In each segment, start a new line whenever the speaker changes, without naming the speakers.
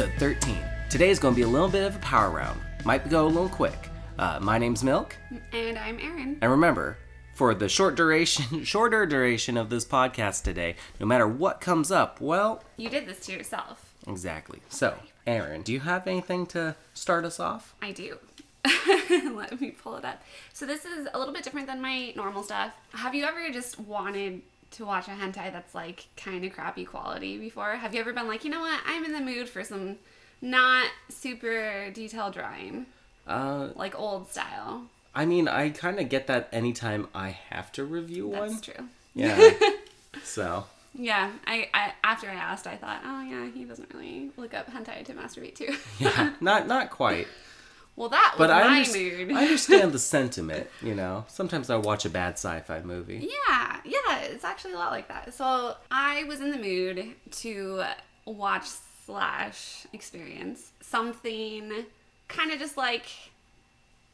episode 13. Today is going to be a little bit of a power round. Might go a little quick. Uh, my name's Milk,
And I'm Erin.
and remember, for the short duration, shorter duration of this podcast today, no matter what comes up, well,
You did this to yourself.
exactly. So, Erin, do you have anything to start us off?
I do. Let me pull it up. So this is a little bit different than my normal stuff. Have you ever just wanted to watch a hentai that's like kind of crappy quality before? Have you ever been like, you know what? I'm in the mood for some not super detailed drawing,
Uh,
like old style.
I mean, I kind of get that anytime I have to review
That's
one.
That's true.
Yeah. so,
Yeah, I, I after I asked, I thought, oh yeah, he doesn't really look up hentai to masturbate to.
yeah, not not quite.
Well, that was
But I,
my mood.
I understand the sentiment, you know. Sometimes I watch a bad sci-fi movie.
Yeah, yeah, it's actually a lot like that. So I was in the mood to watch slash experience something kind of just like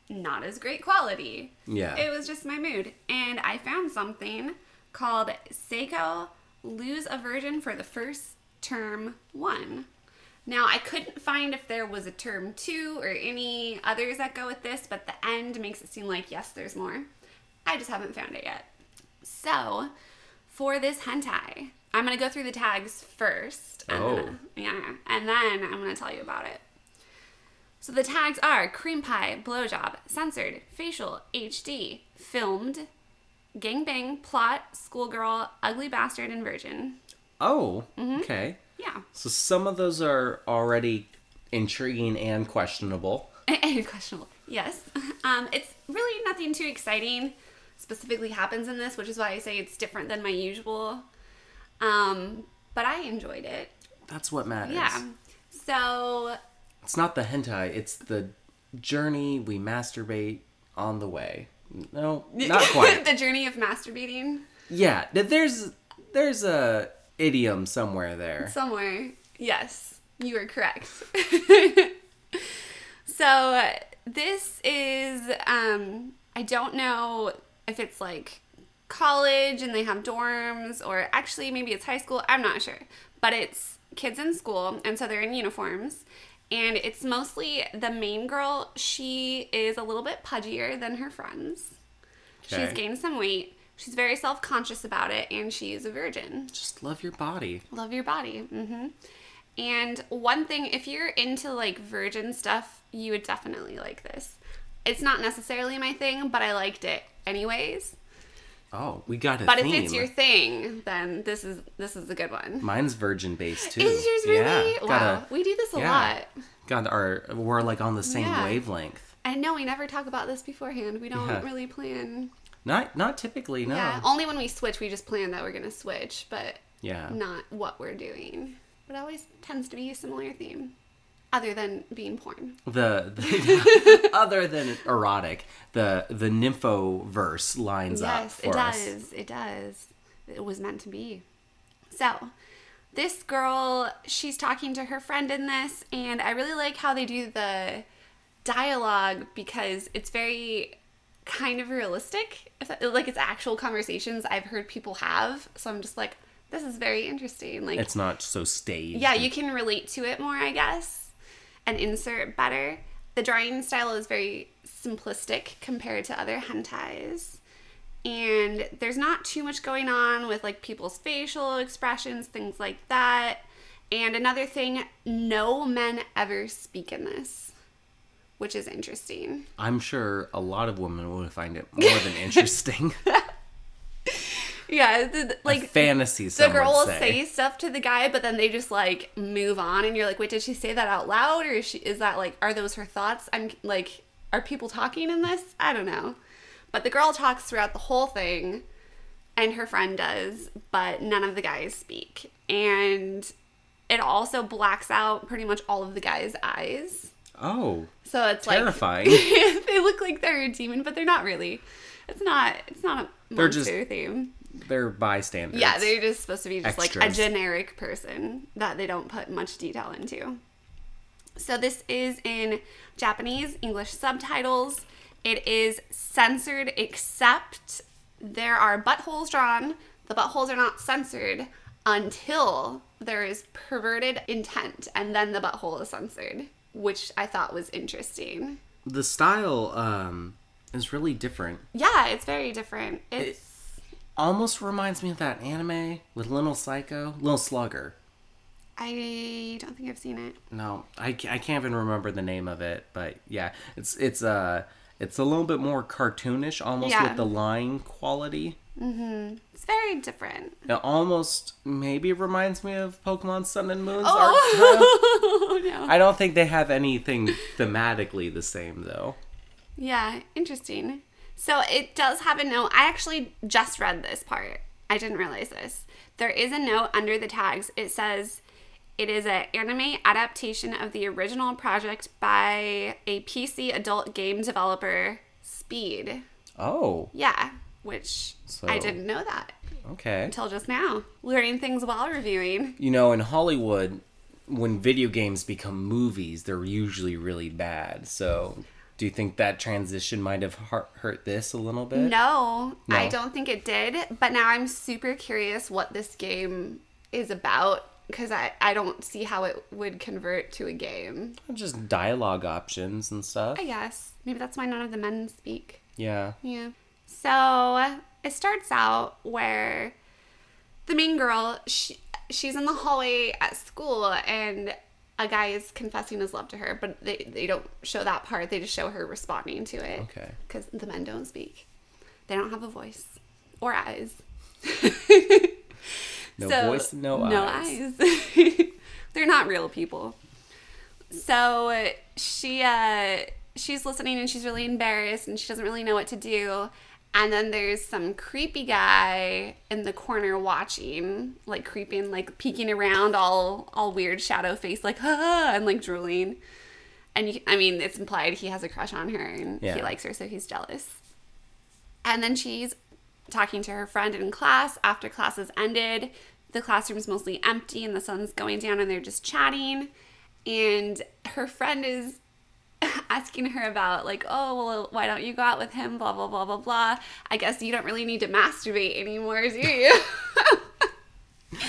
not as great quality.
Yeah.
It was just my mood. And I found something called Seiko Lose a Virgin for the First Term 1. Now, I couldn't find if there was a term 2 or any others that go with this, but the end makes it seem like, yes, there's more. I just haven't found it yet. So, for this hentai, I'm going to go through the tags first. and
Oh.
then- yeah. And then I'm going to tell you about it. So the tags are cream pie, blowjob, censored, facial, HD, filmed, gangbang, plot, schoolgirl, ugly bastard, and virgin.
Oh,
Mm-hmm.
okay.
Yeah.
So some of those are already intriguing and questionable.
And questionable. Yes. Um, it's really nothing too exciting specifically happens in this, which is why I say it's different than my usual. Um, but I enjoyed it.
That's what matters.
Yeah. So
It's not the hentai, it's the journey we masturbate on the way. No, not quite.
the journey of masturbating
yeah, there's there's a idiom somewhere there.
somewhere. Yes, you are correct. so this is um I don't know if it's like college and they have dorms or actually maybe it's high school, I'm not sure. But it's kids in school and so they're in uniforms and it's mostly the main girl, she is a little bit pudgier than her friends. She's gained some weight. She's very self-conscious about it and she's a virgin.
Just love your body.
Love your body. hmm And one thing, if you're into like virgin stuff, you would definitely like this. It's not necessarily my thing, but I liked it anyways.
Oh, we got it.
But
theme.
if it's your thing, then this is this is a good one.
Mine's virgin based too.
Is yours really?
Yeah,
wow,
gotta-
we do this a
yeah.
lot.
got our we're like on the same
Yeah.
wavelength.
I know we never talk about this beforehand. We don't
Yeah.
really plan.
Not not typically, no.
Yeah, only when we switch, we just plan that we're gonna switch, but
Yeah.
not what we're doing. But always tends to be a similar theme, other than being porn.
The, the other than erotic, the the nympho verse lines up
Yes, it
us.
does. It does. It was meant to be. So, this girl, she's talking to her friend in this, and I really like how they do the dialogue because it's very kind of realistic. Like it's actual conversations I've heard people have. So I'm just like, this is very interesting. Like,
It's not so staged.
yeah, you can relate to it more, I guess, and insert better. The drawing style is very simplistic compared to other hentais. And there's not too much going on with like people's facial expressions, things like that. And another thing, no men ever speak in this, which is interesting.
I'm sure a lot of women would find it more than interesting.
Yeah, the, like
Fantasy,
the girl will
say.
say stuff to the guy, but then they just like move on, and you're like, wait, did she say that out loud, or is she? Is that like, are those her thoughts? I'm like, are people talking in this? I don't know, but the girl talks throughout the whole thing, and her friend does, but none of the guys speak, and it also blacks out pretty much all of the guys' eyes.
Oh,
So it's
terrifying.
like they look like they're a demon, but they're not really. It's not. It's not a
They're just
theme.
They're bystanders.
Yeah, they're just supposed to be just like a generic person that they don't put much detail into. So this is in Japanese, English subtitles. It is censored except there are buttholes drawn. The buttholes are not censored. until there is perverted intent and then the butthole is censored, which I thought was interesting.
The style um, is really different.
Yeah, it's very different. It's
Almost reminds me of that anime with Little Psycho, Little Slugger.
I don't think I've seen it.
No, I, I can't even remember the name of it, but yeah, it's it's uh it's a little bit more cartoonish, almost
Yeah.
with the line quality. Mm-hmm.
It's very different.
It almost maybe reminds me of Pokemon Sun and Moon's oh. art style.
Oh no.
I don't think they have anything thematically the same though.
Yeah, interesting. So it does have a note. I actually just read this part. I didn't realize this. There is a note under the tags. It says it is an anime adaptation of the original project by a PC adult game developer, Speed.
Oh,
Yeah, which
So-
I didn't know that
okay.
until just now. Learning things while reviewing.
You know, in Hollywood, when video games become movies, they're usually really bad. So, do you think that transition might have hurt, hurt this a little bit?
No, I don't think it did. But now I'm super curious what this game is about because I, I don't see how it would convert to a game.
Just dialogue options and stuff.
I guess. Maybe that's why none of the men speak.
Yeah.
Yeah. So it starts out where the main girl, she, she's in the hallway at school and a guy is confessing his love to her, but they, they don't show that part. They just show her responding to it.
Okay.
Because the men don't speak, they don't have a voice or eyes.
No
So-
voice, no,
no
eyes.
eyes. They're not real people. So she uh she's listening and she's really embarrassed and she doesn't really know what to do. And then there's some creepy guy in the corner watching, like creeping, like peeking around, all all weird shadow face, like ha and like drooling. And you, I mean, it's implied he has a crush on her and
Yeah.
he likes her, so he's jealous. And then she's talking to her friend in class after class has ended. The classroom's mostly empty and the sun's going down and they're just chatting. And her friend is asking her about, like, oh, well, why don't you go out with him? Blah, blah, blah, blah, blah. I guess you don't really need to masturbate anymore, do you?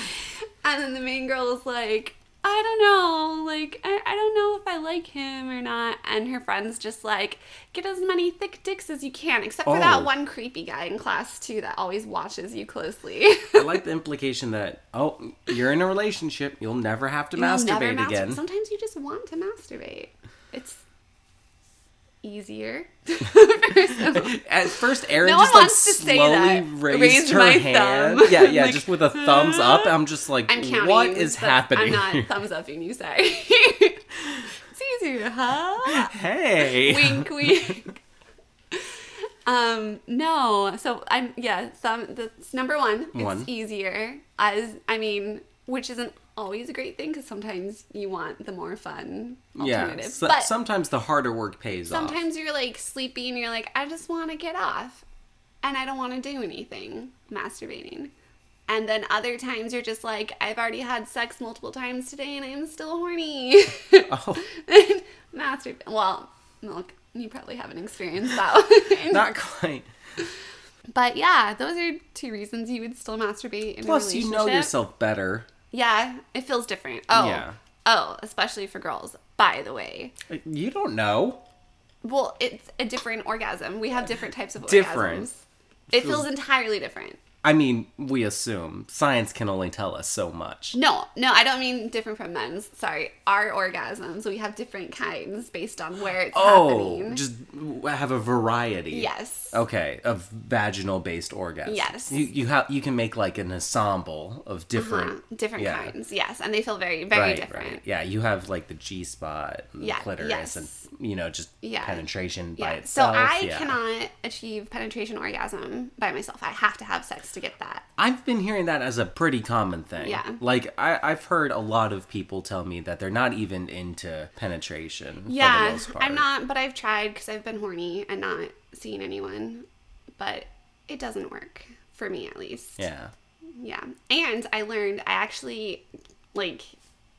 and then the main girl is like, I don't know, like, I, I don't know if I like him or not. And her friend's just like, get as many thick dicks as you can, except for
Oh.
that one creepy guy in class, too, that always watches you closely.
I like the implication that oh, you're in a relationship, you'll never have to
You'll never
masturbate
mastur-
again.
Sometimes you just want to masturbate. It's easier.
At first, Erin
No
just like
wants to say
slowly raised
Raised
her
my
hand.
thumb.
Yeah, yeah,
Like,
just with a thumbs up. I'm just like,
I'm counting.
what is happening?
I'm not thumbs upping you, sorry. it's easier, huh?
hey.
wink, wink. Um, no. So I'm yeah, thumb that's number one. It's
One.
easier. As I mean, which isn't always a great thing because sometimes you want the more fun
yeah.
alternative.
so-
but
sometimes the harder work pays off.
sometimes you're like sleepy and you're like, I just want to get off and I don't want to do anything masturbating. And then other times you're just like, I've already had sex multiple times today and I'm still horny.
Oh,
Masturbate. Well, milk, you probably haven't experienced that one.
not quite.
but yeah, those are two reasons you would still masturbate in a
Plus, you know yourself better.
Yeah, it feels different. Oh.
Yeah.
Oh, especially for girls, by the way.
Uh, you don't know.
Well, it's a different orgasm. We have different types of
Different.
orgasms. It feels entirely different.
I mean, we assume science can only tell us so much.
No, no, I don't mean different from men's. Sorry, our orgasms. We have different kinds based on where it's
Oh,
happening.
just have a variety.
yes.
Okay, of vaginal based orgasms.
Yes.
You you have you can make like an ensemble of different
Uh-huh. Different
yeah.
kinds, yes, and they feel very, very
right,
different.
Right. Yeah, you have like the G spot, and
Yeah,
the clitoris,
yes.
and you know just
Yeah.
penetration by
Yeah. So. I
yeah.
cannot achieve penetration orgasm by myself. I have to have sex to get that.
I've been hearing that as a pretty common thing.
Yeah.
Like I, I've heard a lot of people tell me that they're not even into penetration. for the
Yeah,
most part.
I'm not, but I've tried because I've been horny and not seen anyone, but it doesn't work for me at least.
Yeah.
Yeah. And I learned I actually like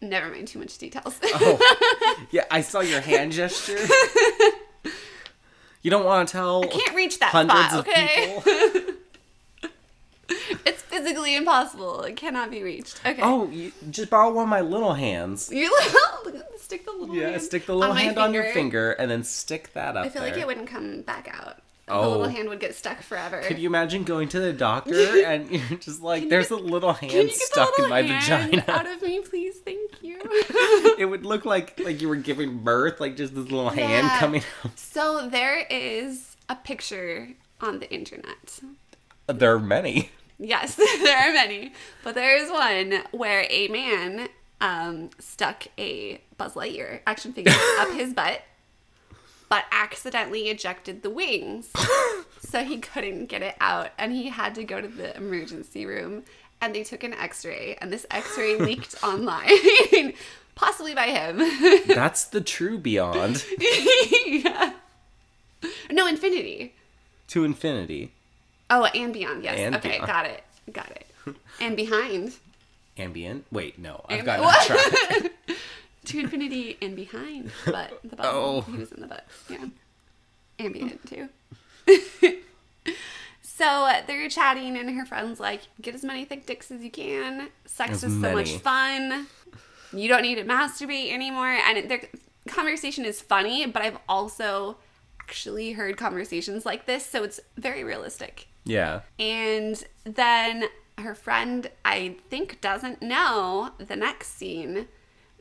never mind too much details.
Oh. Yeah, I saw your hand gesture. You don't want to tell I
Can't reach that
hundreds
spot,
of
okay?
people.
it's physically impossible. It cannot be reached. Okay.
Oh, you just borrow one of my little hands.
You stick the little
Yeah,
hand
stick the little
my
hand on your
finger.
and then stick that up
I feel
there.
like it wouldn't come back out. The
Oh.
little hand would get stuck forever.
Could you imagine going to the doctor and you're just like,
you
there's
get-
a little
Can
hand stuck
the
in my vagina?
out of me, please? Thank you.
it would look like like you were giving birth, like just this little hand coming out.
so there is a picture on the internet.
There are many.
Yes, there are many, but there is one where a man um, stuck a Buzz Lightyear action figure up his butt, but accidentally ejected the wings, so he couldn't get it out, and he had to go to the emergency room. And they took an X-ray, and this X-ray leaked online, possibly by him.
That's the true beyond
yeah. No, Infinity.
to infinity
Oh, and beyond. Yes.
And
okay,
beyond.
got it. Got it. And behind.
ambient. Wait, no, I've
And-
got track.
to infinity and behind but. The butt.
Oh.
He was in the butt. Yeah. Ambient too. so uh, they're chatting, and her friend's like, "Get as many thick dicks as you can. Sex
As
is so much fun. You don't need to masturbate anymore." And it, their conversation is funny, but I've also actually heard conversations like this, so it's very realistic.
Yeah.
And then her friend, I think, doesn't know the next scene.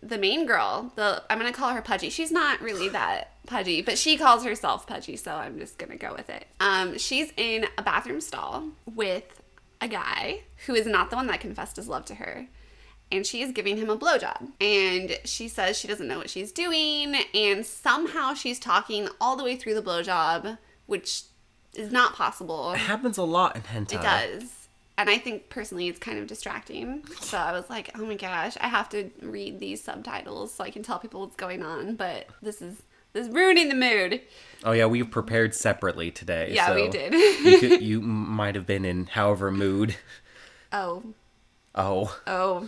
The main girl, the I'm gonna call her Pudgy. She's not really that pudgy, but she calls herself Pudgy, so I'm just gonna go with it. Um, she's in a bathroom stall with a guy who is not the one that confessed his love to her. And she is giving him a blowjob. And she says she doesn't know what she's doing. And somehow she's talking all the way through the blowjob, which is not possible.
It happens a lot in hentai.
It does. And I think personally it's kind of distracting. So I was like, oh my gosh, I have to read these subtitles so I can tell people what's going on. But this is this is ruining the mood.
Oh yeah, we prepared separately today.
Yeah, we did.
you could, you might have been in however mood.
oh,
Oh,
oh.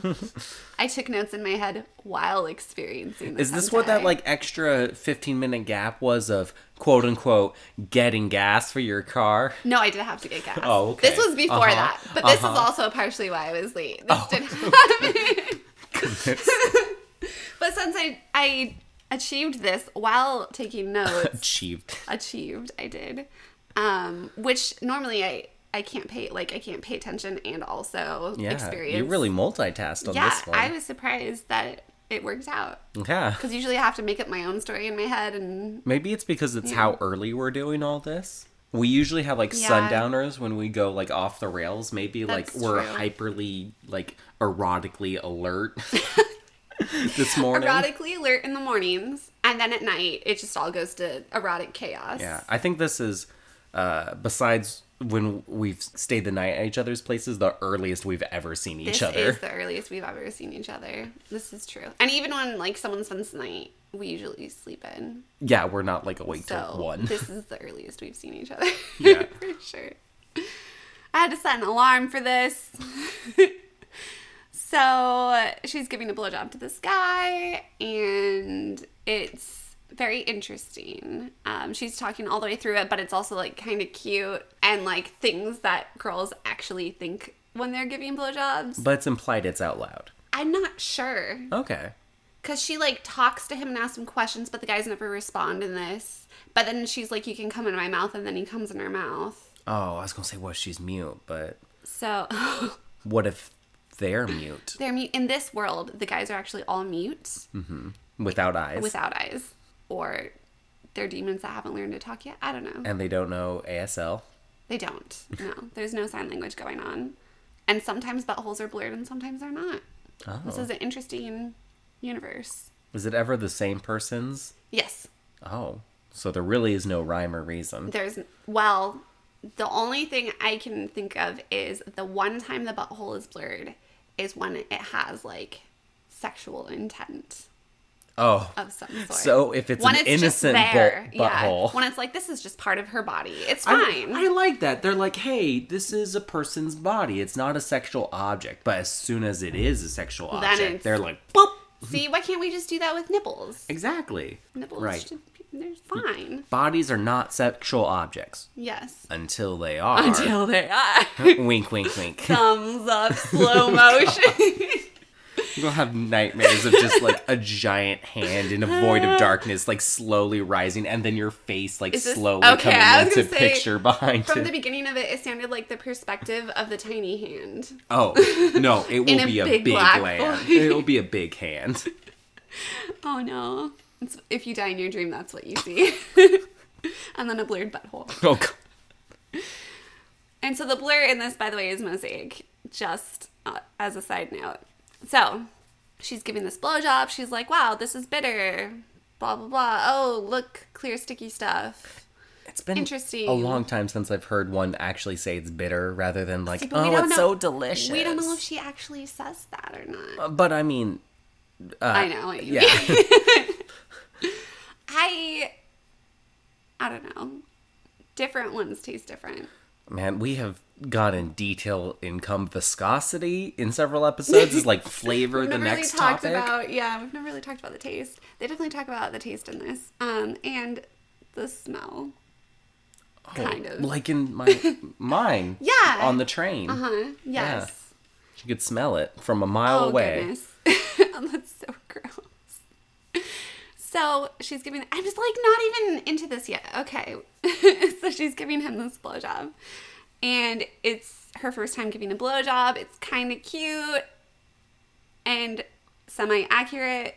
I took notes in my head while experiencing this.
is this what that like extra fifteen minute gap was of quote unquote getting gas for your car?
No, I didn't have to get gas.
Oh, okay.
This was before
Uh-huh.
that. But this is
Uh-huh.
also partially why I was late. This
Oh.
didn't happen. But since I I achieved this while taking notes,
Achieved.
achieved i did um which normally i i can't pay like i can't pay attention and also
Yeah,
experience
you really multitasked on
yeah
this one.
i was surprised that it worked out
Yeah.
because usually i have to make up my own story in my head and
Maybe it's because it's
Yeah.
how early we're doing all this. We usually have like
Yeah.
sundowners when we go like off the rails. Maybe like
That's
we're
true.
hyperly like erotically alert this morning.
erotically alert in the mornings and then at night it just all goes to erotic chaos
Yeah, I think this is uh besides when we've stayed the night at each other's places, the earliest we've ever seen each
this
other.
is the earliest we've ever seen each other this is true and even when like someone spends the night we usually sleep in
Yeah, we're not like awake
So
till one.
this is the earliest we've seen each other.
Yeah.
for sure. I had to set an alarm for this. so she's giving a blowjob to this guy, and it's very interesting. Um, she's talking all the way through it, but it's also like kind of cute and like things that girls actually think when they're giving blowjobs.
but it's implied it's out loud.
I'm not sure.
Okay.
Cause she like talks to him and asks him questions, but the guys never respond in this. But then she's like, "You can come into my mouth," and then he comes in her mouth.
Oh, I was gonna say what she's mute, but
So
what if they're mute
they're mute in this world. The guys are actually all mute
without eyes?
without eyes, or they're demons that haven't learned to talk yet. I don't know.
and they don't know ASL.
They don't. No, there's no sign language going on, and sometimes buttholes are blurred and sometimes they're not.
Oh.
This is an interesting universe.
Is it ever the same person's?
Yes,
Oh, so there really is no rhyme or reason.
There's well, the only thing I can think of is the one time the butthole is blurred is when it has like sexual intent
Oh,
of some sort.
so if it's
when
an
it's
innocent
there,
butt- butthole.
yeah. When it's like this is just part of her body, it's fine.
I like that. They're like, hey, this is a person's body. It's not a sexual object. But as soon as it is a sexual
Then
object, they're like, boop.
See, why can't we just do that with nipples?
Exactly.
Nipples
Right.
should They're fine.
Bodies are not sexual objects
Yes.
until they are.
Until they are.
wink, wink, wink.
Thumbs up, slow oh motion.
You'll have nightmares of just like a giant hand in a void of darkness, like slowly rising, and then your face like
this-
slowly
okay,
coming into
say,
picture behind
From
it.
the beginning of it, it sounded like the perspective of the tiny hand.
Oh no, it will be a
big
big, land. It'll be a big hand.
Oh no. It's, if you die in your dream, that's what you see. and then a blurred butthole.
Oh god.
And so the blur in this, by the way, is mosaic, just uh, as a side note. So she's giving this blowjob. She's like, wow, this is bitter. Blah, blah, blah. Oh, look, clear, sticky stuff.
It's been
Interesting.
a long time since I've heard one actually say it's bitter rather than like,
See,
oh, it's
know-
so delicious.
We don't know if she actually says that or not.
Uh, But I mean, uh,
I know.
yeah.
I, I don't know. Different ones taste different.
Man, we have gone in detail in cum viscosity in several episodes. Is like flavor the next
really talked
topic.
about yeah we've never really talked about the taste they definitely talk about the taste in this um and the smell
Oh,
kind of.
like in my mine.
Yeah.
on the train.
uh-huh yes
You could smell it from a mile
oh
away.
goodness oh, that's so gross so she's giving i'm just like not even into this yet okay so she's giving him this blowjob and it's her first time giving a blowjob it's kind of cute and semi accurate.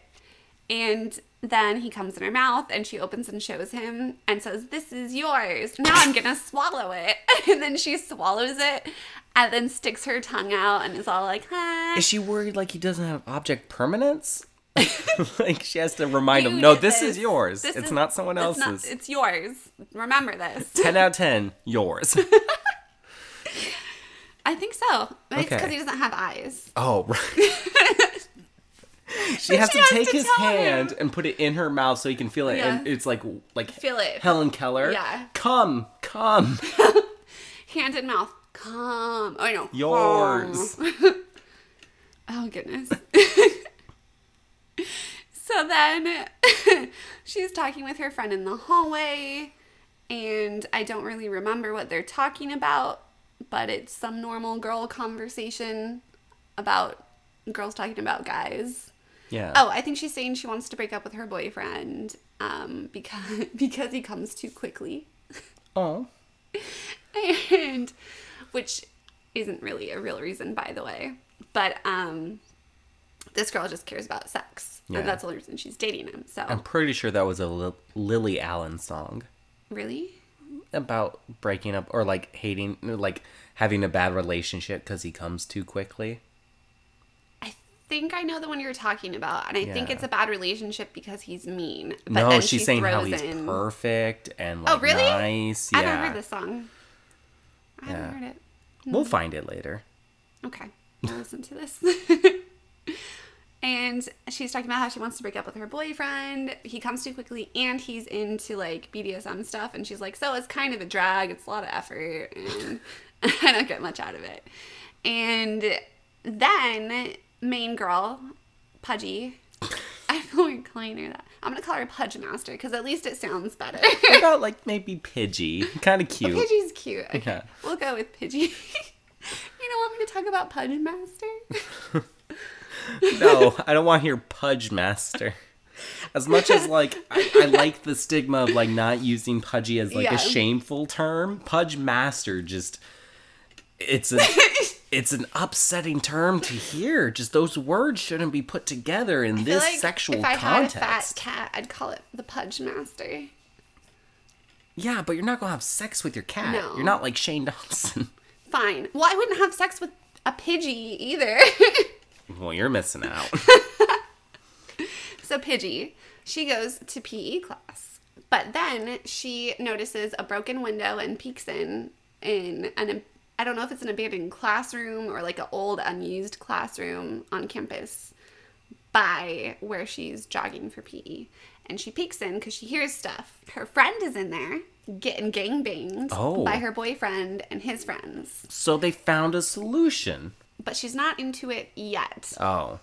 And then he comes in her mouth and she opens and shows him and says, This is yours. Now I'm gonna swallow it. And then she swallows it and then sticks her tongue out and is all like, Hi.
Is she worried like he doesn't have object permanence? like she has to remind
You
him, no,
did
this, is yours.
This
it's
is-
not someone
it's not-
else's.
it's yours. Remember this.
10 out of 10, yours.
I think so. It's because
Okay.
he doesn't have eyes.
oh, right. she has
she
to
has
take
to
his
tell him.
hand and put it in her mouth so he can feel it. And it's like, like
Feel it.
Helen Keller.
Yeah.
Come, come.
Hand in mouth. Come. Oh, no.
Yours.
Oh goodness. so then she's talking with her friend in the hallway, and I don't really remember what they're talking about, but it's some normal girl conversation about girls talking about guys.
Yeah.
Oh, I think she's saying she wants to break up with her boyfriend um, because because he comes too quickly,
Oh.
and which isn't really a real reason, by the way. But um, this girl just cares about sex,
Yeah.
and that's the only reason she's dating him. So
I'm pretty sure that was a Lil- Lily Allen song
really,
about breaking up or like hating, like having a bad relationship because he comes too quickly.
I think I know the one you're talking about, and I think it's a bad relationship because he's mean. But
no,
then
she's
she
saying how he's
in-
perfect and oh, like
Oh, really?
nice.
I
Yeah.
haven't heard this song. I
Yeah.
haven't heard it.
We'll hmm. find it later.
Okay, I'll listen to this. and she's talking about how she wants to break up with her boyfriend. He comes too quickly, and he's into like BDSM stuff. And she's like, "So it's kind of a drag. It's a lot of effort, and I don't get much out of it." And then main girl, Pudgy. I feel weird calling her that. I'm gonna call her Pudge Master because at least it sounds better.
What about like maybe Pidgey? Kind of cute.
Pidgey's cute. Okay,
Yeah.
we'll go with Pidgey. you don't want me to talk about Pudge Master?
No, I don't want to hear Pudge Master. As much as like I, I like the stigma of like not using pudgy as like
Yeah.
a shameful term, Pudge Master just it's a it's an upsetting term to hear. Just those words shouldn't be put together in this
like
sexual
if I
context.
had a fat cat, I'd call it the Pudge Master.
Yeah, but you're not gonna have sex with your cat.
No.
You're not like Shane Dawson.
Fine. Well, I wouldn't have sex with a Pidgey either.
Well, you're missing out.
so Pidgey, she goes to PE class, but then she notices a broken window and peeks in in an I don't know if it's an abandoned classroom or like an old unused classroom on campus by where she's jogging for PE. And she peeks in because she hears stuff. Her friend is in there getting gangbanged
Oh.
by her boyfriend and his friends.
so they found a solution.
But she's not into it yet.
Oh.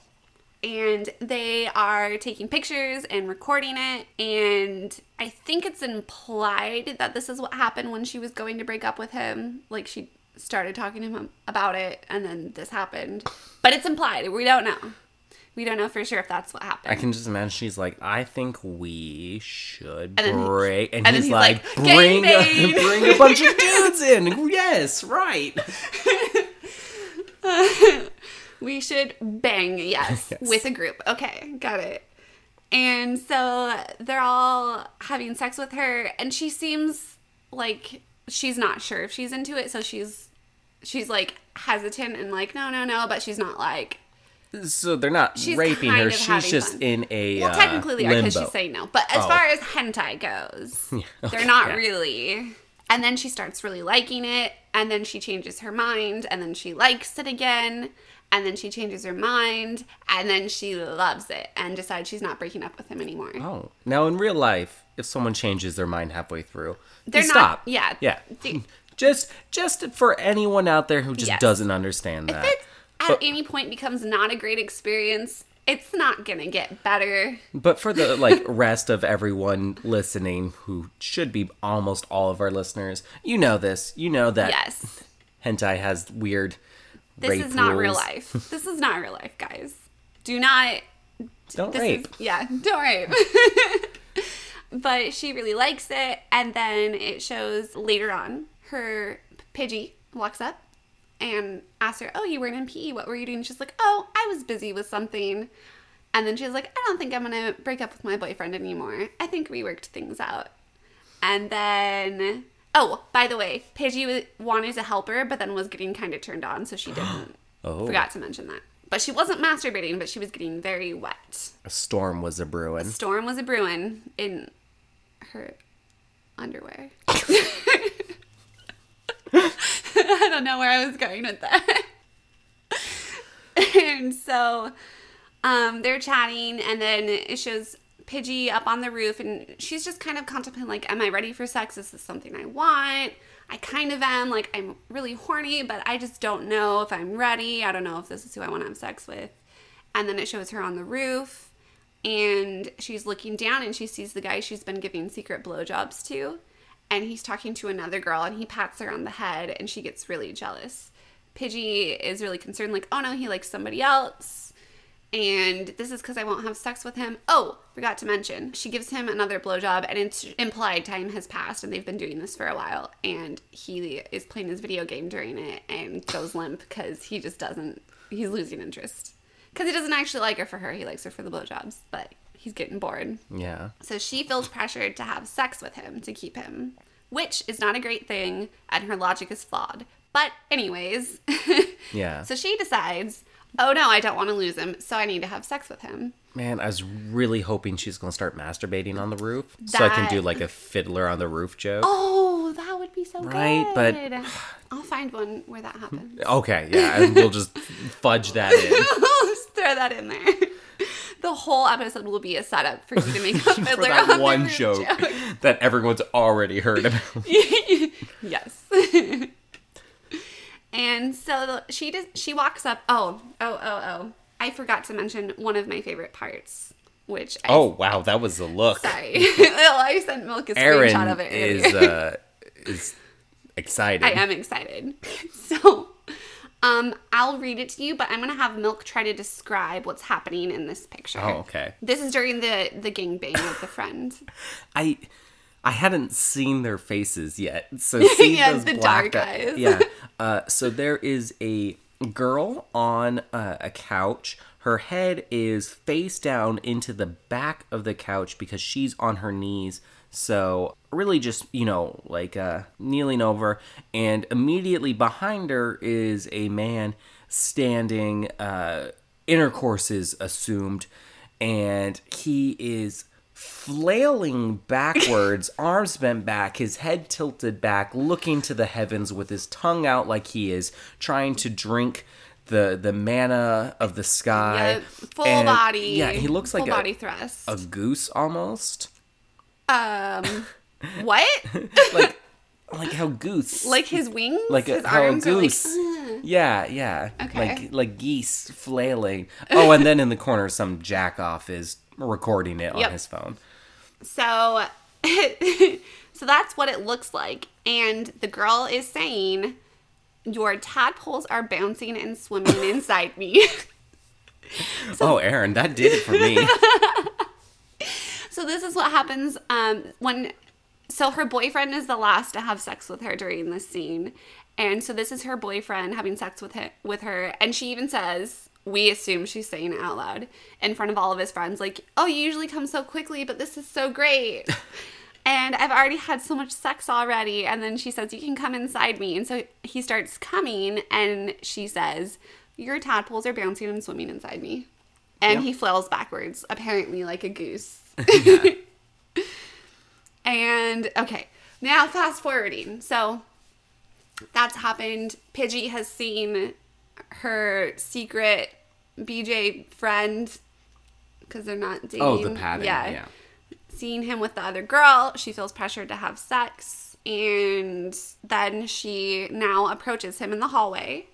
and they are taking pictures and recording it. And I think it's implied that this is what happened when she was going to break up with him. Like she started talking to him about it, and then this happened. But it's implied. We don't know. We don't know for sure if that's what happened.
I can just imagine she's like, I think we should
And then
break. And,
and
he's,
he's
like,
like,
bring, a, bring a bunch of dudes in. Yes, right.
We should bang, yes,
Yes.
with a group. Okay, got it. And so they're all having sex with her, and she seems like she's not sure if she's into it. So she's she's like hesitant and like no, no, no, but she's not like
So they're not
She's
raping her. She's just
fun.
in a
well,
uh,
technically they are because she's saying no. But as
Oh.
far as hentai goes,
okay,
they're not
yeah.
really. And then she starts really liking it, and then she changes her mind, and then she likes it again, and then she changes her mind, and then she loves it and decides she's not breaking up with him anymore.
Oh, now in real life, if someone changes their mind halfway through,
They're not-
stop.
yeah.
yeah. Just, just for anyone out there who just
Yes.
doesn't understand that.
If it at
But-
any point becomes not a great experience, it's not gonna get better.
But for the like rest of everyone listening, who should be almost all of our listeners, you know this. You know that
Yes.
hentai has weird.
This
rape
is not real
rules.
life. This is not real life, guys. Do not
Don't
this
rape.
Is, yeah, don't rape. but she really likes it, and then it shows later on her Pidgey walks up and asked her, "Oh, you weren't in PE. What were you doing?" She's like, "Oh, I was busy with something." And then she's like, "I don't think I'm gonna break up with my boyfriend anymore. I think we worked things out." And then, oh, by the way, Pidgey wanted to help her, but then was getting kind of turned on, so she didn't.
Oh.
Forgot to mention that. But she wasn't masturbating, but she was getting very wet.
A storm was a brewing.
A storm was a brewing in her underwear. I don't know where I was going with that. and so um, they're chatting, and then it shows Pidgey up on the roof, and she's just kind of contemplating, like, am I ready for sex? Is this something I want? I kind of am. Like, I'm really horny, but I just don't know if I'm ready. I don't know if this is who I want to have sex with. And then it shows her on the roof, and she's looking down, and she sees the guy she's been giving secret blowjobs to. And he's talking to another girl, and he pats her on the head, and she gets really jealous. Pidgey is really concerned, like, oh no, he likes somebody else. And this is because I won't have sex with him. Oh, forgot to mention, she gives him another blowjob, and it's implied time has passed, and they've been doing this for a while. And he is playing his video game during it and goes limp because he just doesn't, he's losing interest. Because he doesn't actually like her for her, he likes her for the blowjobs, but he's getting bored.
Yeah.
So she feels pressured to have sex with him to keep him, which is not a great thing, and her logic is flawed. But, anyways,
Yeah.
so she decides, oh no, I don't want to lose him, so I need to have sex with him.
Man, I was really hoping she's gonna start masturbating on the roof, so I can do like a fiddler on the roof joke.
Oh, that would be so
Right, but-
I'll find one where that happens.
Okay, yeah, and we'll just fudge that in.
I'll just throw that in there. The whole episode will be a setup for you to make a
For that
on the
one
roof
joke that everyone's already heard about.
yes. and so she does. She walks up. Oh, oh, oh, oh! I forgot to mention one of my favorite parts, which I,
Oh wow, that was the look.
sorry, well, I sent Milk a
Erin
screenshot of it.
is
earlier.
uh is excited.
I am excited. So, um, I'll read it to you, but I'm gonna have Milk try to describe what's happening in this picture.
Oh, okay.
This is during the the gangbang with the friend.
I I hadn't seen their faces yet, so see
Yeah,
those
the
black
dark
eye-
eyes.
Yeah. Uh, so there is a girl on uh, a couch. Her head is face down into the back of the couch because she's on her knees. So really, just you know, like uh, kneeling over, and immediately behind her is a man standing. Uh, intercourse is assumed, and he is flailing backwards, arms bent back, his head tilted back, looking to the heavens with his tongue out like he is trying to drink the the manna of the sky.
Yep, full
And,
body.
Yeah, he looks like a, body
thrust.
a goose almost.
um, what?
Like like how goose
like his wings,
like a,
his
how a
arms are like.
goose. yeah, yeah.
Okay.
Like like geese flailing. Oh, and then in the corner, some jack off is recording it on
Yep.
his phone.
So, so that's what it looks like. And the girl is saying, "Your tadpoles are bouncing and swimming inside me."
oh, Erin, that did it for me.
so this is what happens um, when. So her boyfriend is the last to have sex with her during this scene, and so this is her boyfriend having sex with her, with her, and she even says. We assume she's saying it out loud in front of all of his friends, like, "Oh, you usually come so quickly, but this is so great." and I've already had so much sex already. And then she says, You can come inside me. And so he starts coming, and she says, Your tadpoles are bouncing and swimming inside me. And
Yep.
he flails backwards, apparently like a goose.
Yeah.
And okay, now fast forwarding. So that's happened. Pidgey has seen her secret BJ friend because they're not dating.
Oh, the padding. Yeah.
seeing him with the other girl, she feels pressured to have sex. And then she now approaches him in the hallway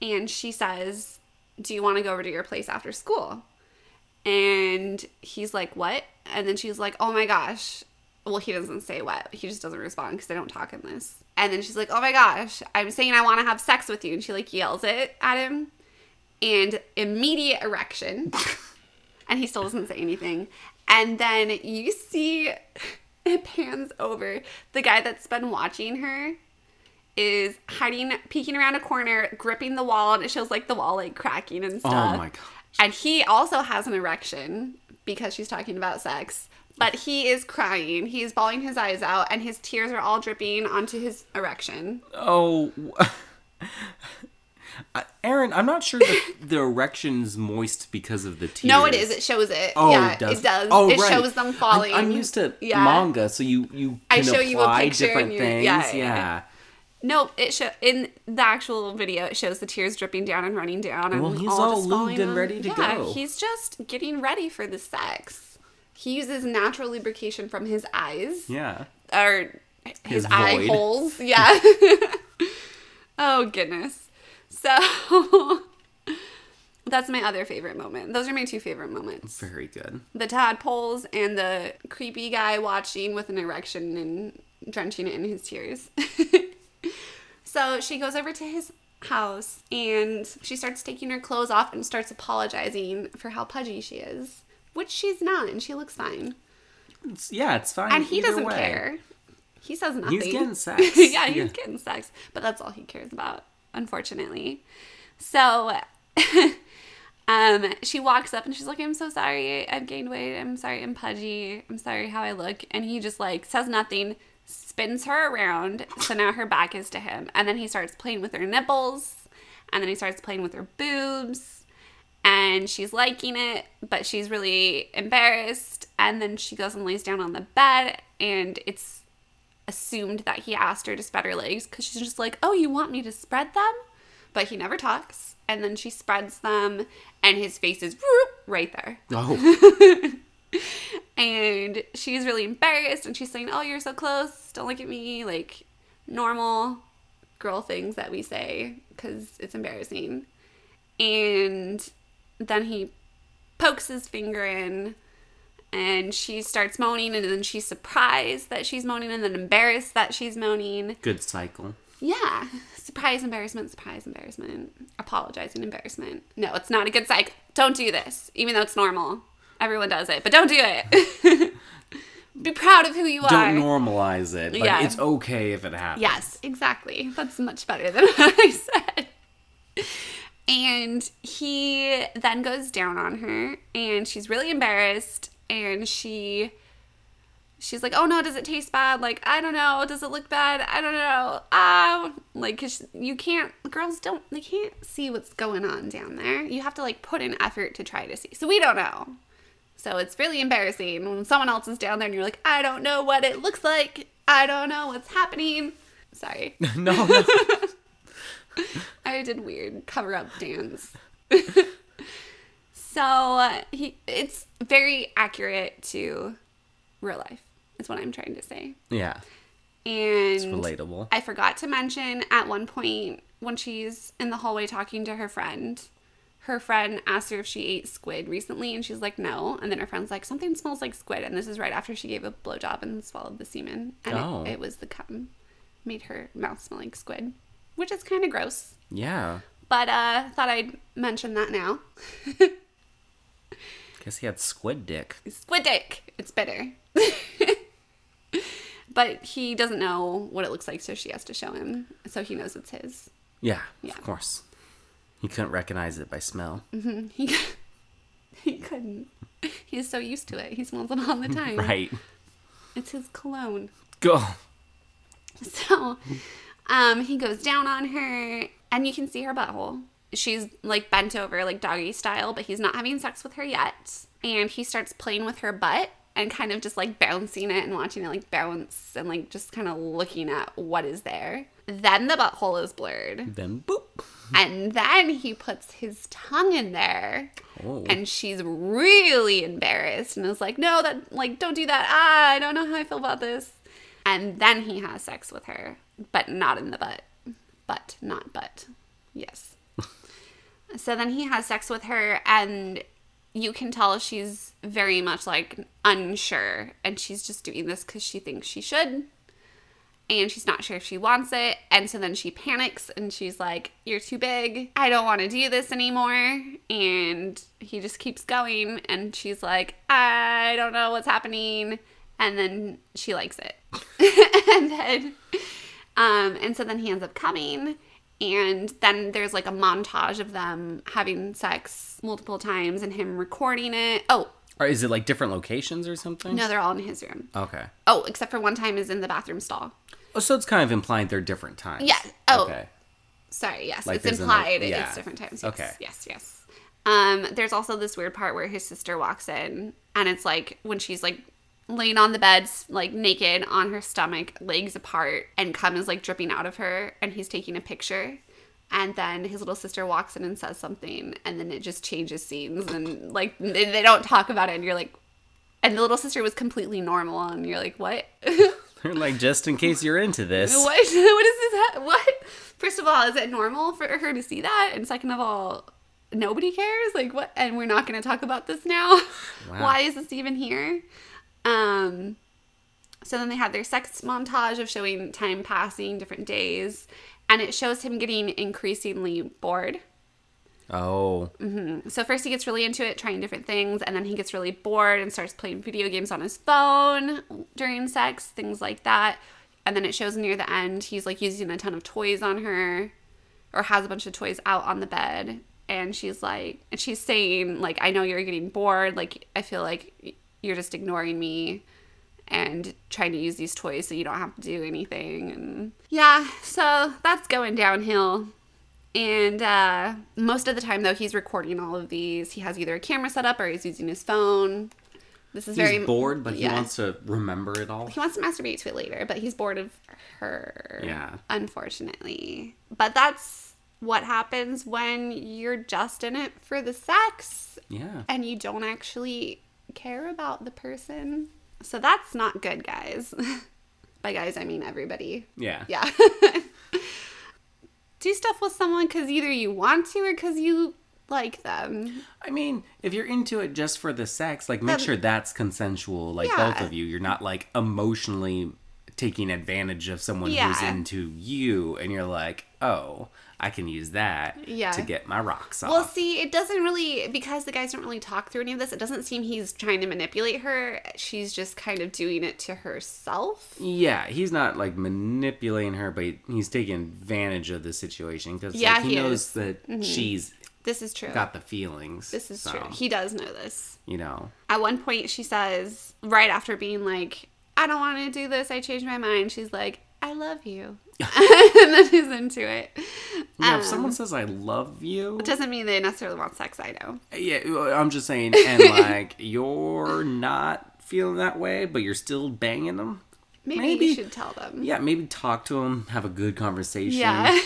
and she says, Do you want to go over to your place after school? And he's like, What? And then she's like, Oh my gosh. Well, he doesn't say what. He just doesn't respond because they don't talk in this. And then she's like, Oh my gosh, I'm saying I want to have sex with you. And she like yells it at him. And immediate erection and he still doesn't say anything. And then you see it pans over. The guy that's been watching her is hiding, peeking around a corner, gripping the wall, and it shows like the wall like cracking and oh stuff.
Oh my gosh.
And he also has an erection because she's talking about sex. But he is crying. He's bawling his eyes out, and his tears are all dripping onto his erection.
Oh. Uh, Erin, I'm not sure that the erection's moist because of the tears.
No, it is. It shows it.
Oh,
yeah,
it does.
it does.
Oh,
it
right.
shows them falling.
I'm, I'm used to
Yeah.
manga, so you you
I show you a picture
different
and you-
things.
yeah,
Yeah,
yeah. No, it show in the actual video. It shows the tears dripping down and running down, and
Well, he's
all,
all lubed and ready to
yeah,
go.
He's just getting ready for the sex. He uses natural lubrication from his eyes
yeah.
or his,
His
eye
void.
holes. Yeah. oh goodness. So that's my other favorite moment. Those are my two favorite moments.
Very good.
The tadpoles and the creepy guy watching with an erection and drenching it in his tears. so she goes over to his house and she starts taking her clothes off and starts apologizing for how pudgy she is, which she's not, and she looks fine.
It's, yeah, it's fine.
And he doesn't
way.
care. He says nothing.
He's getting sex.
yeah, he's
Yeah.
getting sex, but that's all he cares about, unfortunately. So, um, she walks up and she's like, "I'm so sorry, I've gained weight. I'm sorry, I'm pudgy. I'm sorry how I look." And he just like says nothing, spins her around, so now her back is to him, and then he starts playing with her nipples, and then he starts playing with her boobs. And she's liking it, but she's really embarrassed. And then she goes and lays down on the bed, and it's assumed that he asked her to spread her legs because she's just like, Oh, you want me to spread them? But he never talks. And then she spreads them, and his face is whoop, right there.
Oh,
And she's really embarrassed, and she's saying, Oh, you're so close. Don't look at me. Like normal girl things that we say because it's embarrassing. And then he pokes his finger in and she starts moaning and then she's surprised that she's moaning and then embarrassed that she's moaning.
good cycle.
Yeah. Surprise, embarrassment, surprise, embarrassment, apologizing, embarrassment. No, it's not a good cycle. Don't do this, even though it's normal. Everyone does it, but don't do it. Be proud of who you are.
Don't normalize it. Like,
Yeah.
it's okay if it happens.
Yes, exactly. That's much better than what I said. And he then goes down on her and she's really embarrassed and she she's like, "Oh no, does it taste bad? Like, I don't know. Does it look bad? I don't know." Ah, like cuz you can't girls don't they can't see what's going on down there. You have to like put in effort to try to see. So we don't know. So it's really embarrassing when someone else is down there and you're like, "I don't know what it looks like. I don't know what's happening." Sorry.
no, no.
I did weird cover up dance. so uh, he, it's very accurate to real life. Is what I'm trying to say.
Yeah.
And
Relatable.
I forgot to mention at one point when she's in the hallway talking to her friend, her friend asked her if she ate squid recently, and she's like, no. And then her friend's like, something smells like squid. And this is right after she gave a blowjob and swallowed the semen. And
Oh.
it, it was the cum. Made her mouth smell like squid, which is kind of gross.
Yeah.
But uh thought I'd mention that now.
Guess he had squid dick.
Squid dick. It's bitter. but he doesn't know what it looks like, so she has to show him, so he knows it's his.
Yeah,
Yeah.
of course. He couldn't recognize it by smell.
He he couldn't. He's so used to it. He smells it all the time.
Right.
It's his cologne.
Go.
So, um, he goes down on her, and you can see her butthole. She's like bent over, like doggy style, but he's not having sex with her yet. And he starts playing with her butt and kind of just like bouncing it and watching it like bounce and like just kind of looking at what is there. Then the butthole is blurred.
Then boop.
And then he puts his tongue in there.
Oh.
And she's really embarrassed and is like, no, that, like, don't do that. Ah, I don't know how I feel about this. And then he has sex with her, but not in the butt. But not butt. Yes. so then he has sex with her, and you can tell she's very much like unsure. And she's just doing this because she thinks she should and she's not sure if she wants it. And so then she panics and she's like, You're too big. I don't want to do this anymore. And he just keeps going. And she's like, I don't know what's happening. And then she likes it. and then, um, and so then he ends up coming. And then there's like a montage of them having sex multiple times and him recording it. Oh,
Or is it like different locations or something?
no, they're all in his room.
Okay.
Oh, except for one time is in the bathroom stall.
Oh, so it's kind of implying they're different times.
Yeah. Oh.
Okay.
Sorry, yes,
Like
it's
there's an-
implied.
yeah.
It's different times. Yes,
Okay.
Yes, yes. Um, there's also this weird part where his sister walks in, and it's like when she's like laying on the bed, like naked on her stomach, legs apart, and cum is like dripping out of her, and he's taking a picture. And then his little sister walks in and says something, and then it just changes scenes, and like they, don't talk about it, and you're like, and the little sister was completely normal, and you're like, what?
They're like, just in case you're into this.
What? What is this? What? First of all, is it normal for her to see that? And second of all, nobody cares. Like what? And we're not going to talk about this now.
Wow.
Why is this even here? Um. So then they had their sex montage of showing time passing, different days, and it shows him getting increasingly bored.
Oh.
So first he gets really into it, trying different things, and then he gets really bored and starts playing video games on his phone during sex, things like that. And then it shows near the end he's like using a ton of toys on her, or has a bunch of toys out on the bed, and she's like, and she's saying like, "I know you're getting bored. Like I feel like you're just ignoring me." And trying to use these toys so you don't have to do anything. And yeah, so that's going downhill. And uh, most of the time, though, he's recording all of these. He has either a camera set up or he's using his phone. This is
He's
very
bored, but he wants to remember it all.
He wants to masturbate to it later, but he's bored of her.
Yeah.
Unfortunately. But that's what happens when you're just in it for the sex
Yeah.
and you don't actually care about the person. So that's not good, guys. By guys, I mean everybody.
Yeah.
Yeah. Do stuff with someone because either you want to or because you like them.
I mean, if you're into it just for the sex, like make sure that's consensual, like
Yeah.
both of you. You're not like emotionally taking advantage of someone who's into you and you're like, "Oh, I can use that
Yeah.
to get my rocks off."
Well, see, it doesn't really because the guys don't really talk through any of this. It doesn't seem he's trying to manipulate her. She's just kind of doing it to herself.
yeah, he's not like manipulating her, but he's taking advantage of the situation because
Yeah,
like, he,
he
knows
is. Mm-hmm.
that she's
This is true.
got the feelings.
this is
so,
true. He does know this.
you know,
At one point, she says, right after being like, I don't want to do this, I changed my mind, she's like, I love you. and then he's into it.
yeah. if
Um,
someone says "I love you," it
Doesn't mean they necessarily want sex, I know.
Yeah, I'm just saying, and like you're not feeling that way, but you're still banging them.
Maybe,
Maybe.
you should tell them.
Yeah, maybe talk to them, have a good conversation.
Yeah.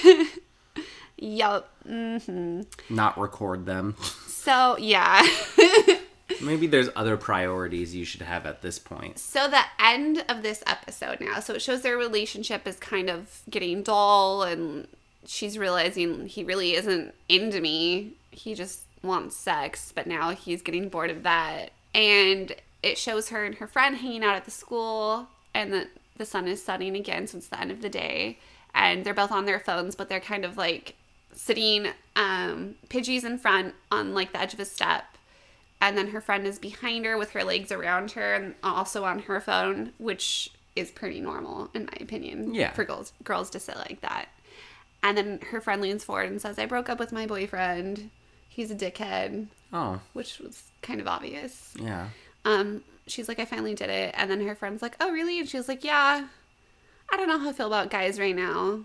yup. hmm
Not record them.
So, yeah.
Maybe there's other priorities you should have at this point.
So the end of this episode now, so it shows their relationship is kind of getting dull and she's realizing he really isn't into me. He just wants sex, but now he's getting bored of that. And it shows her and her friend hanging out at the school and the the sun is setting again, it's the end of the day. And they're both on their phones, but they're kind of like sitting um Pidgey's in front on like the edge of a step and then her friend is behind her with her legs around her and also on her phone, which is pretty normal in my opinion.
Yeah.
For girls girls to sit like that. And then her friend leans forward and says, I broke up with my boyfriend. He's a dickhead,
Oh,
which was kind of obvious.
yeah.
Um, she's like, I finally did it. And then her friend's like, Oh, really? And she was like, Yeah. I don't know how I feel about guys right now.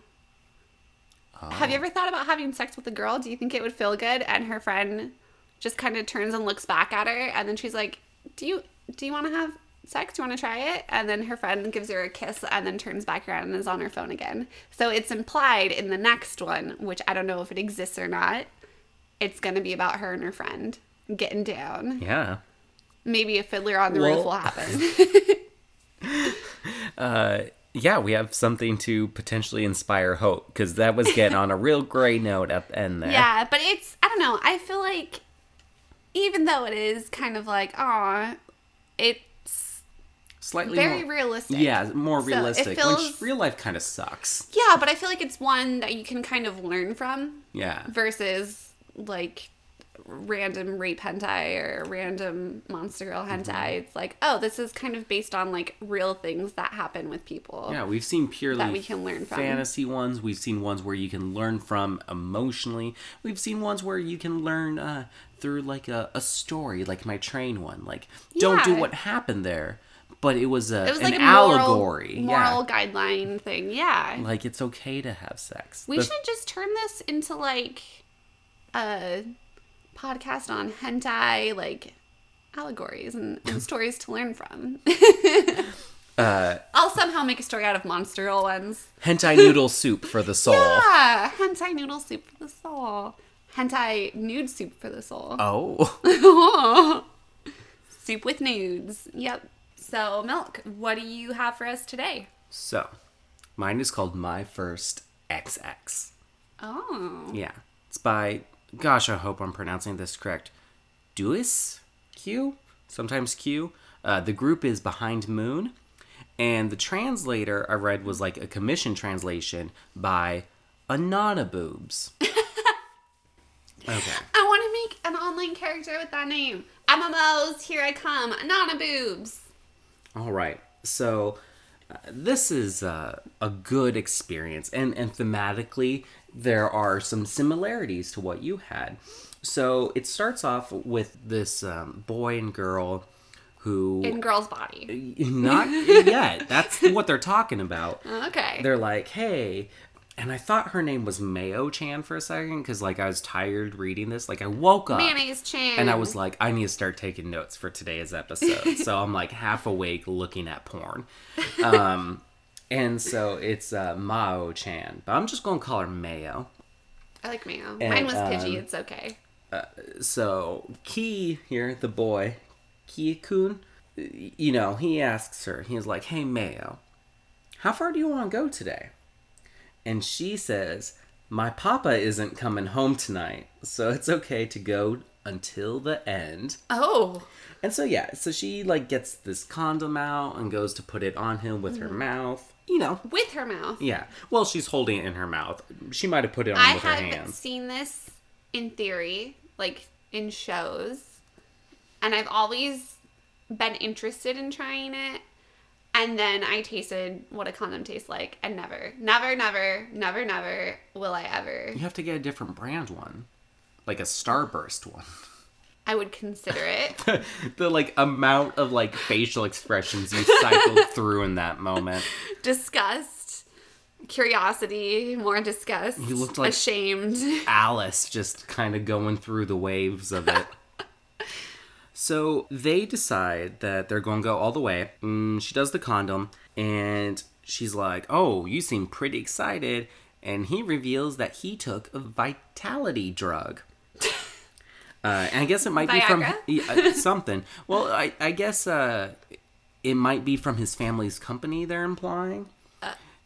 Have you ever thought about having sex with a girl? Do you think it would feel good? And her friend just kind of turns and looks back at her, and then she's like, "Do you do you want to have sex? Do you want to try it?" And then her friend gives her a kiss, and then turns back around and is on her phone again. So it's implied in the next one, which I don't know if it exists or not. It's gonna be about her and her friend getting down.
Yeah.
Maybe a fiddler on the
Well-
roof will happen.
Uh, yeah, we have something to potentially inspire hope because that was getting on a real gray note at the end there.
Yeah, but it's I don't know. I feel like even though it is kind of like ah, it's
Slightly
very
more,
realistic.
Yeah, more
So
realistic.
feels-
Which real life kind of sucks.
Yeah, but I feel like it's one that you can kind of learn from
Yeah.
versus like random rape hentai or random monster girl hentai.
Mm-hmm.
It's like, oh, this is kind of based on like real things that happen with people.
Yeah, we've seen purely
That we can learn from.
fantasy ones. We've seen ones where you can learn from emotionally. We've seen ones where you can learn uh, through like a, a story, like my train one. Like, don't do
Yeah.
what happened there, but it was, a,
It was
an
like a moral,
allegory.
moral guideline thing. Yeah.
like it's okay to have sex.
We
The-
should just turn this into like a podcast on hentai, like allegories and, and stories to learn from.
uh,
I'll somehow make a story out of monster ones.
hentai noodle soup for the soul.
Yeah, hentai noodle soup for the soul. Hentai nude soup for the soul.
Oh,
soup with nudes. Yep. So, Milk, what do you have for us today?
so mine is called My First XX.
Oh.
Yeah. It's by, gosh, I hope I'm pronouncing this correct. Duis Q? Sometimes Q. Uh, the group is Behind Moon. And the translator I read was like a commission translation by Anana Boobs. okay.
I want to make an online character with that name. MMOs, here I come. Nana boobs.
All right. So uh, this is uh, a good experience, and and thematically there are some similarities to what you had. So it starts off with this um, boy and girl who
In girl's body.
not yet. That's what they're talking about.
Okay.
They're like, hey. And I thought her name was Mayo Chan for a second because, like, I was tired reading this. Like, I woke up
Mayonnaise chan.
and I was like, I need to start taking notes for today's episode. so I'm like half awake looking at porn. Um, and so it's uh, Mao Chan, but I'm just going to call her Mayo.
I like mayo.
And,
Mine was Pidgey.
um,
It's okay.
So Ki here, the boy, Ki Kun, you know, he asks her, he's like, Hey Mayo, how far do you want to go today? And she says, My papa isn't coming home tonight, so it's okay to go until the end.
Oh.
And so yeah, so she like gets this condom out and goes to put it on him with her mm-hmm. mouth. You know.
With her mouth.
Yeah. Well, she's holding it in her mouth. She might have put it on
I
with her
have
hands.
seen this in theory, like in shows, and I've always been interested in trying it. And then I tasted what a condom tastes like, and never, never, never, never, never will I ever.
You have to get a different brand one. Like a Starburst one.
I would consider it.
the like amount of like facial expressions you cycled through in that moment.
disgust, curiosity, more disgust.
You looked like-
ashamed.
Alice just kind of going through the waves of it. So they decide that they're going to go all the way. Mm, she does the condom, and she's like, "Oh, you seem pretty excited." And he reveals that he took a vitality drug. Uh, and I guess it might be from uh, something. Well, I, I guess uh, it might be from his family's company. They're implying,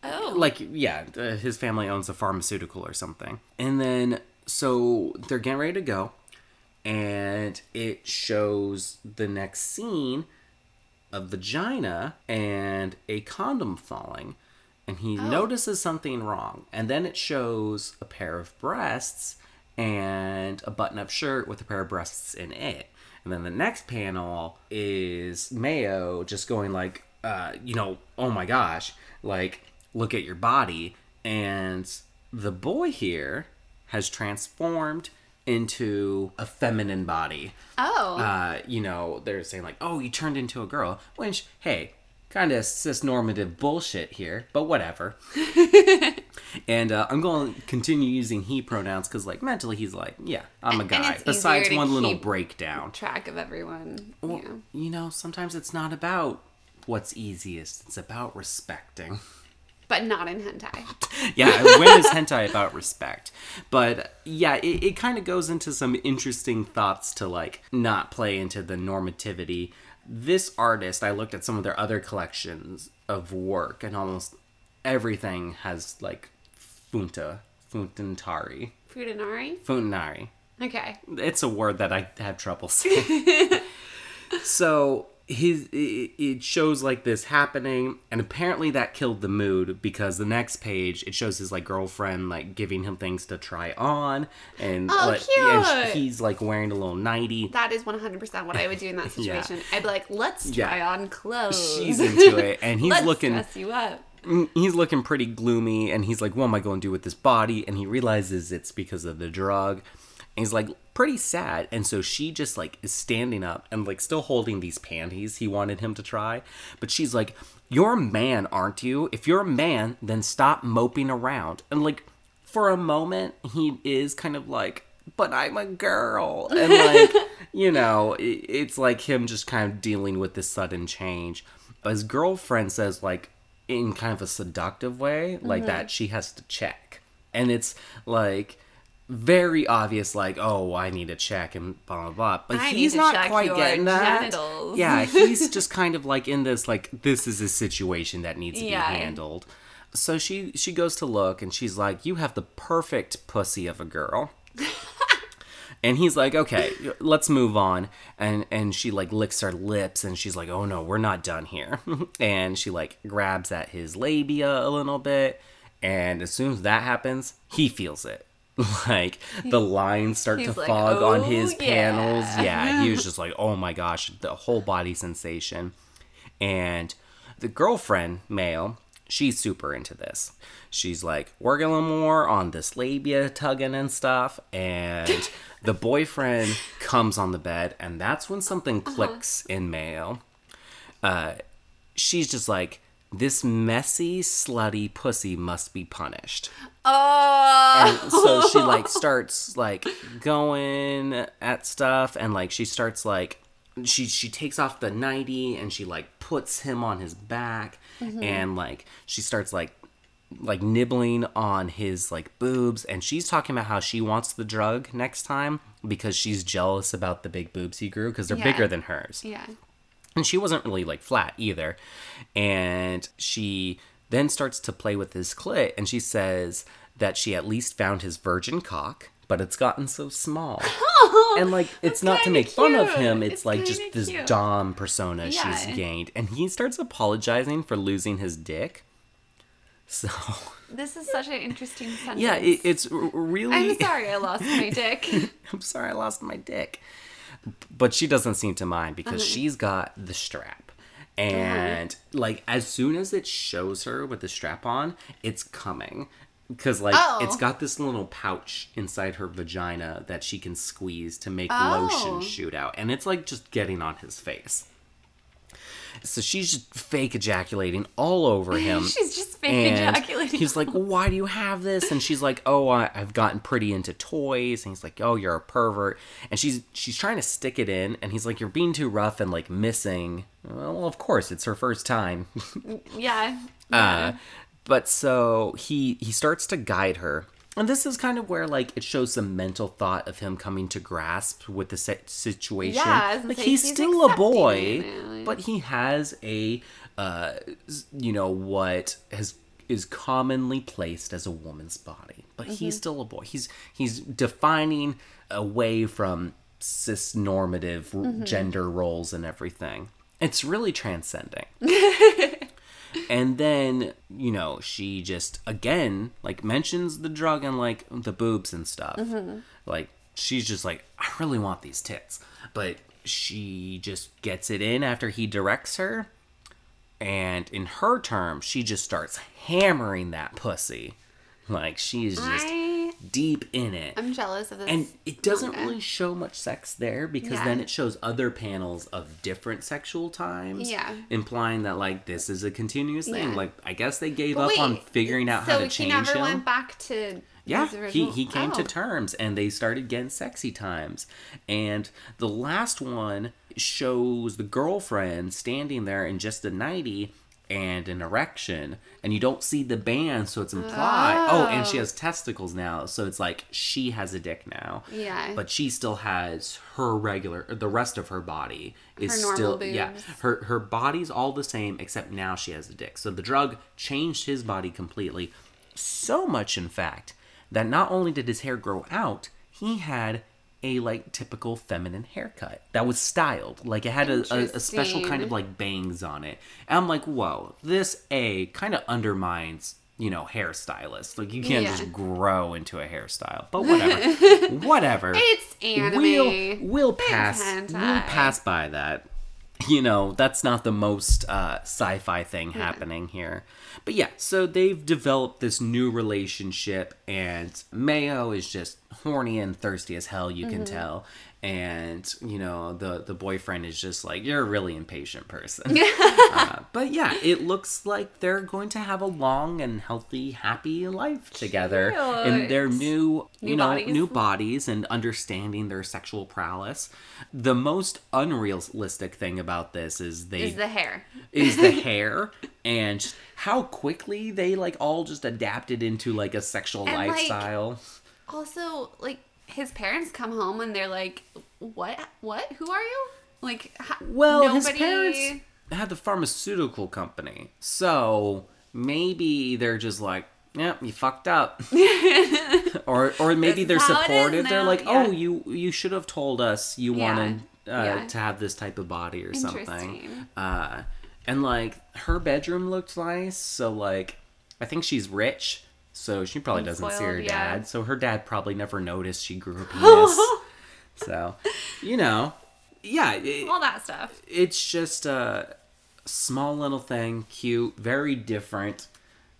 Oh.
like, yeah, uh, his family owns a pharmaceutical or something. And then, so they're getting ready to go, and it shows the next scene a vagina and a condom falling. And he notices something wrong. And then it shows a pair of breasts and a button up shirt with a pair of breasts in it. And then the next panel is Mayo just going like, uh, you know, oh my gosh, like, look at your body. And the boy here has transformed into a feminine body
oh.
uh, you know, they're saying like, "Oh, you turned into a girl," which, hey, kind of cisnormative bullshit here, but whatever. and uh, I'm going to continue using he pronouns because, like, mentally, he's like, "Yeah, I'm a
And
guy." Besides one little breakdown.
track of everyone.
Well,
yeah.
you know, sometimes it's not about what's easiest; it's about respecting.
But not in hentai.
yeah, when is hentai about respect? But yeah, it, it kind of goes into some interesting thoughts to like not play into the normativity. This artist, I looked at some of their other collections of work, and almost everything has like funta, funtantari,
Fudanari?
funtanari.
Okay.
It's a word that I have trouble saying. so his it, it shows like this happening, and apparently that killed the mood because the next page it shows his like girlfriend like giving him things to try on, and
Oh,
like and
cute.
he's like wearing a little nighty.
That is 100% what I would do in that
Yeah.
situation. I'd be like, let's
Yeah.
try on clothes.
She's into it, and he's
let's
looking
dress you up.
Mm, he's looking pretty gloomy and he's like what am i going to do with this body and he realizes it's because of the drug and he's like pretty sad. And so she just like is standing up and like still holding these panties he wanted him to try. But she's like you're a man aren't you? If you're a man then stop moping around. And like for a moment he is kind of like but i'm a girl. And like you know it's like him just kind of dealing with this sudden change. But his girlfriend says like in kind of a seductive way like mm-hmm. that she has to check. And it's like very obvious like oh i need to check and blah blah blah. But
I
he's not quite getting that.
genitals.
yeah he's just kind of like in this like this is a situation that needs to
Yeah.
be handled. So she she goes to look and she's like you have the perfect pussy of a girl. And he's like okay let's move on. And and she like licks her lips and she's like oh no we're not done here. And she like grabs at his labia a little bit. And as soon as that happens he feels it like the lines start to
like,
fog on
"Oh,
his
yeah."
panels yeah he was just like oh my gosh the whole body sensation and the girlfriend, Mayo, she's super into this. She's like working a little more on this labia tugging and stuff. And the boyfriend comes on the bed, and that's when something clicks in Mayo. Uh, she's just like, this messy, slutty pussy must be punished.
Oh.
And so she like starts like going at stuff and like she starts like she she takes off the nighty and she like puts him on his back mm-hmm. and like she starts like like nibbling on his like boobs and she's talking about how she wants the drug next time because she's jealous about the big boobs he grew because they're
Yeah.
bigger than hers
yeah.
And she wasn't really like flat either and she then starts to play with his clit and she says that she at least found his virgin cock but it's gotten so small and like it's not to make fun of him it's,
It's
like just
kinda
this dom persona
Yeah.
she's gained and he starts apologizing for losing his dick so
This is such an interesting sentence.
yeah it, it's really
I'm sorry I lost my dick.
I'm sorry I lost my dick. But she doesn't seem to mind because
Uh-huh.
she's got the strap. And like as soon as it shows her with the strap on, it's coming. Because like
Oh.
it's got this little pouch inside her vagina that she can squeeze to make
Oh.
lotion shoot out. And it's like just getting on his face. So she's just fake ejaculating all over him.
She's just fake
And
ejaculating.
He's like, "Why do you have this?" And she's like, "Oh, I, I've gotten pretty into toys." And he's like, "Oh, you're a pervert." And she's she's trying to stick it in, and he's like, "You're being too rough and like missing." Well, of course, it's her first time.
yeah.
Uh, but so he he starts to guide her, And this is kind of where like it shows the mental thought of him coming to grasp with the situation.
Yeah,
like he's,
he's
still a boy,
it.
but he has a uh you know what has is commonly placed as a woman's body. But
Mm-hmm.
he's still a boy. He's he's defining away from cis normative
Mm-hmm.
gender roles and everything. It's really transcending. And then, you know, she just again like mentions the drug and like the boobs and stuff.
Mm-hmm.
Like she's just like, I really want these tits. But she just gets it in after he directs her. And in her terms, she just starts hammering that pussy. Like she's just
I
deep in it.
I'm jealous of this.
And it doesn't
manga.
really show much sex there because
Yeah.
then it shows other panels of different sexual times.
Yeah.
Implying that like this is a continuous thing.
Yeah.
Like I guess they gave
But
up on figuring out
so
how to
he
change
never
him.
went back to
yeah, he, he came to
Oh.
terms and they started getting sexy times. And the last one shows the girlfriend standing there in just a nightie and an erection. And you don't see the band, so it's implied. Oh, oh. and she
Oh.
has testicles now, so it's like she has a dick now.
Yeah.
But she still has her regular the rest of her body is
Her
still yeah. Her her body's all the same except now she has a dick. So the drug changed his body completely. So much in fact that not only did his hair grow out, he had a like typical feminine haircut that was styled. Like it had a, a, a special kind of like bangs on it. And I'm like, whoa, this A kind of undermines, you know, hairstylist Like you can't
Yeah.
just grow into a hairstyle. But whatever. whatever.
It's anime.
We'll we'll pass we'll pass by that. You know, that's not the most uh, sci-fi thing happening here. But yeah, so they've developed this new relationship, and Mayo is just horny and thirsty as hell. You
Mm-hmm.
can tell, and you know the the boyfriend is just like you're a really impatient person. uh, but yeah, it looks like they're going to have a long and healthy, happy life together in their
Cute.
new, you know,
bodies.
new bodies and understanding their sexual prowess. The most unrealistic thing about this is they
is the hair.
is the hair and how quickly they like all just adapted into like a sexual
And, like,
lifestyle.
Also, like his parents come home and they're like, "What? What? Who are you?" Like, ha-
well,
nobody...
his parents had the pharmaceutical company, so maybe they're just like, "Yeah, you fucked up," or or maybe they're
This is how it is
supportive. They're like,
yeah.
"Oh, you you should have told us you
Yeah,
wanted uh,
yeah.
to have this type of body or something." Uh, and like her bedroom looked nice, so like I think she's rich, so she probably doesn't see her
Spoiled, yeah.
dad. So her dad probably never noticed she grew a penis. so, you know, yeah, it-
all that stuff.
it's just a small little thing, cute, very different.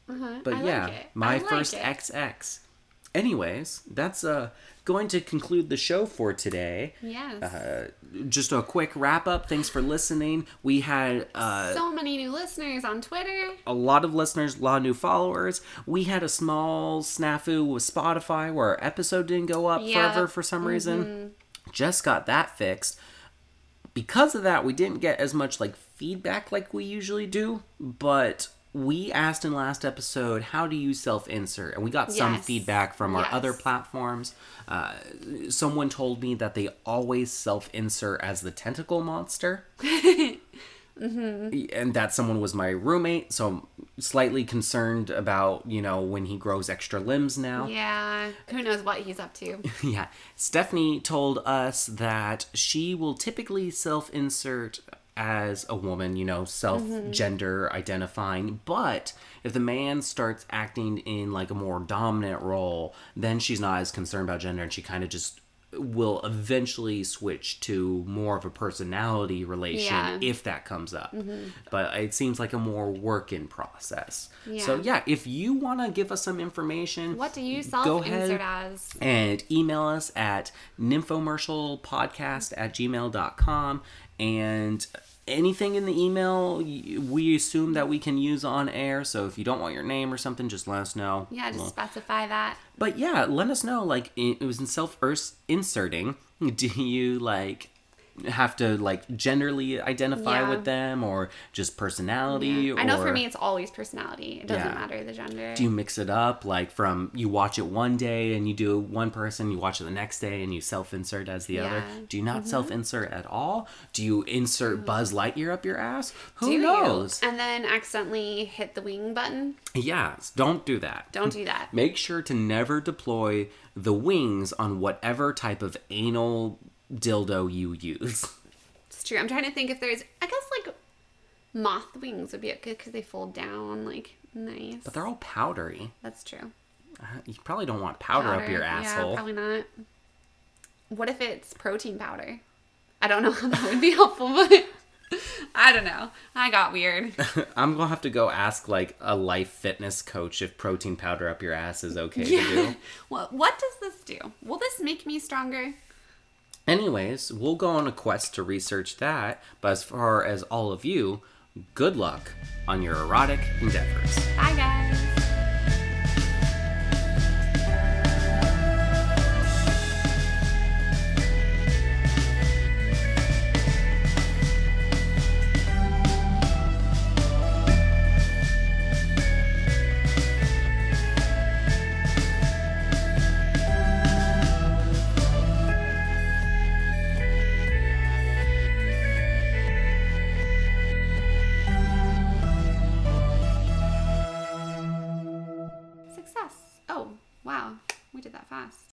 Uh-huh.
But
I
yeah,
like
my
like
first
it.
XX. Anyways, that's uh going to conclude the show for today.
Yes.
Uh, just a quick wrap up. Thanks for listening. We had uh,
so many new listeners on Twitter.
a lot of listeners, a lot of new followers. We had a small snafu with Spotify where our episode didn't go up
Yeah. Mm-hmm.
forever for some reason. Just got that fixed. Because of that, we didn't get as much like feedback like we usually do, but we asked in last episode, how do you self insert? And we got some
Yes.
feedback from our
Yes.
other platforms. Uh, someone told me that they always self insert as the tentacle monster and that someone was my roommate so i'm slightly concerned about you know when he grows extra limbs now
Yeah. Who knows what he's up to?
yeah stephanie told us that she will typically self-insert as a woman you know mm-hmm. self-gender identifying but if the man starts acting in like a more dominant role then she's not as concerned about gender and she kind of just will eventually switch to more of a personality relation
Yeah.
if that comes up. Mm-hmm. But it seems like a more work in process. So
Yeah.
yeah, if you want to give us some information,
What do you
Go
self
ahead.
insert as?
and email us at nymphomercialpodcast at gmail.com and anything in the email we assume that we can use on air so if you don't want your name or something just let us know
Yeah, just
Well,
specify that.
but yeah let us know like it it was in self inserting do you like have to like genderly identify
Yeah.
with them or just personality?
I know for me it's always personality. It doesn't
Yeah.
matter the gender.
do you mix it up like from you watch it one day and you do one person you watch it the next day and you self-insert as the other
Yeah. Mm-hmm.
do you not self-insert at all do you insert buzz lightyear up your ass who
Do you?
knows
And then accidentally hit the wing button.
yeah don't do that
Don't do that.
make sure to never deploy the wings on whatever type of anal dildo you use
It's true. I'm trying to think if there's. I guess like moth wings would be good because they fold down like nice.
but they're all powdery
That's true.
Uh, you probably don't want powder, up your
Powder.
asshole
Yeah, probably not. What if it's protein powder? I don't know how that would be helpful, but I don't know. I got weird.
I'm gonna have to go ask like a life fitness coach if protein powder up your ass is okay to do.
What what does this do? Will this make me stronger?
Anyways, we'll go on a quest to research that. But as far as all of you, good luck on your erotic endeavors.
Bye guys.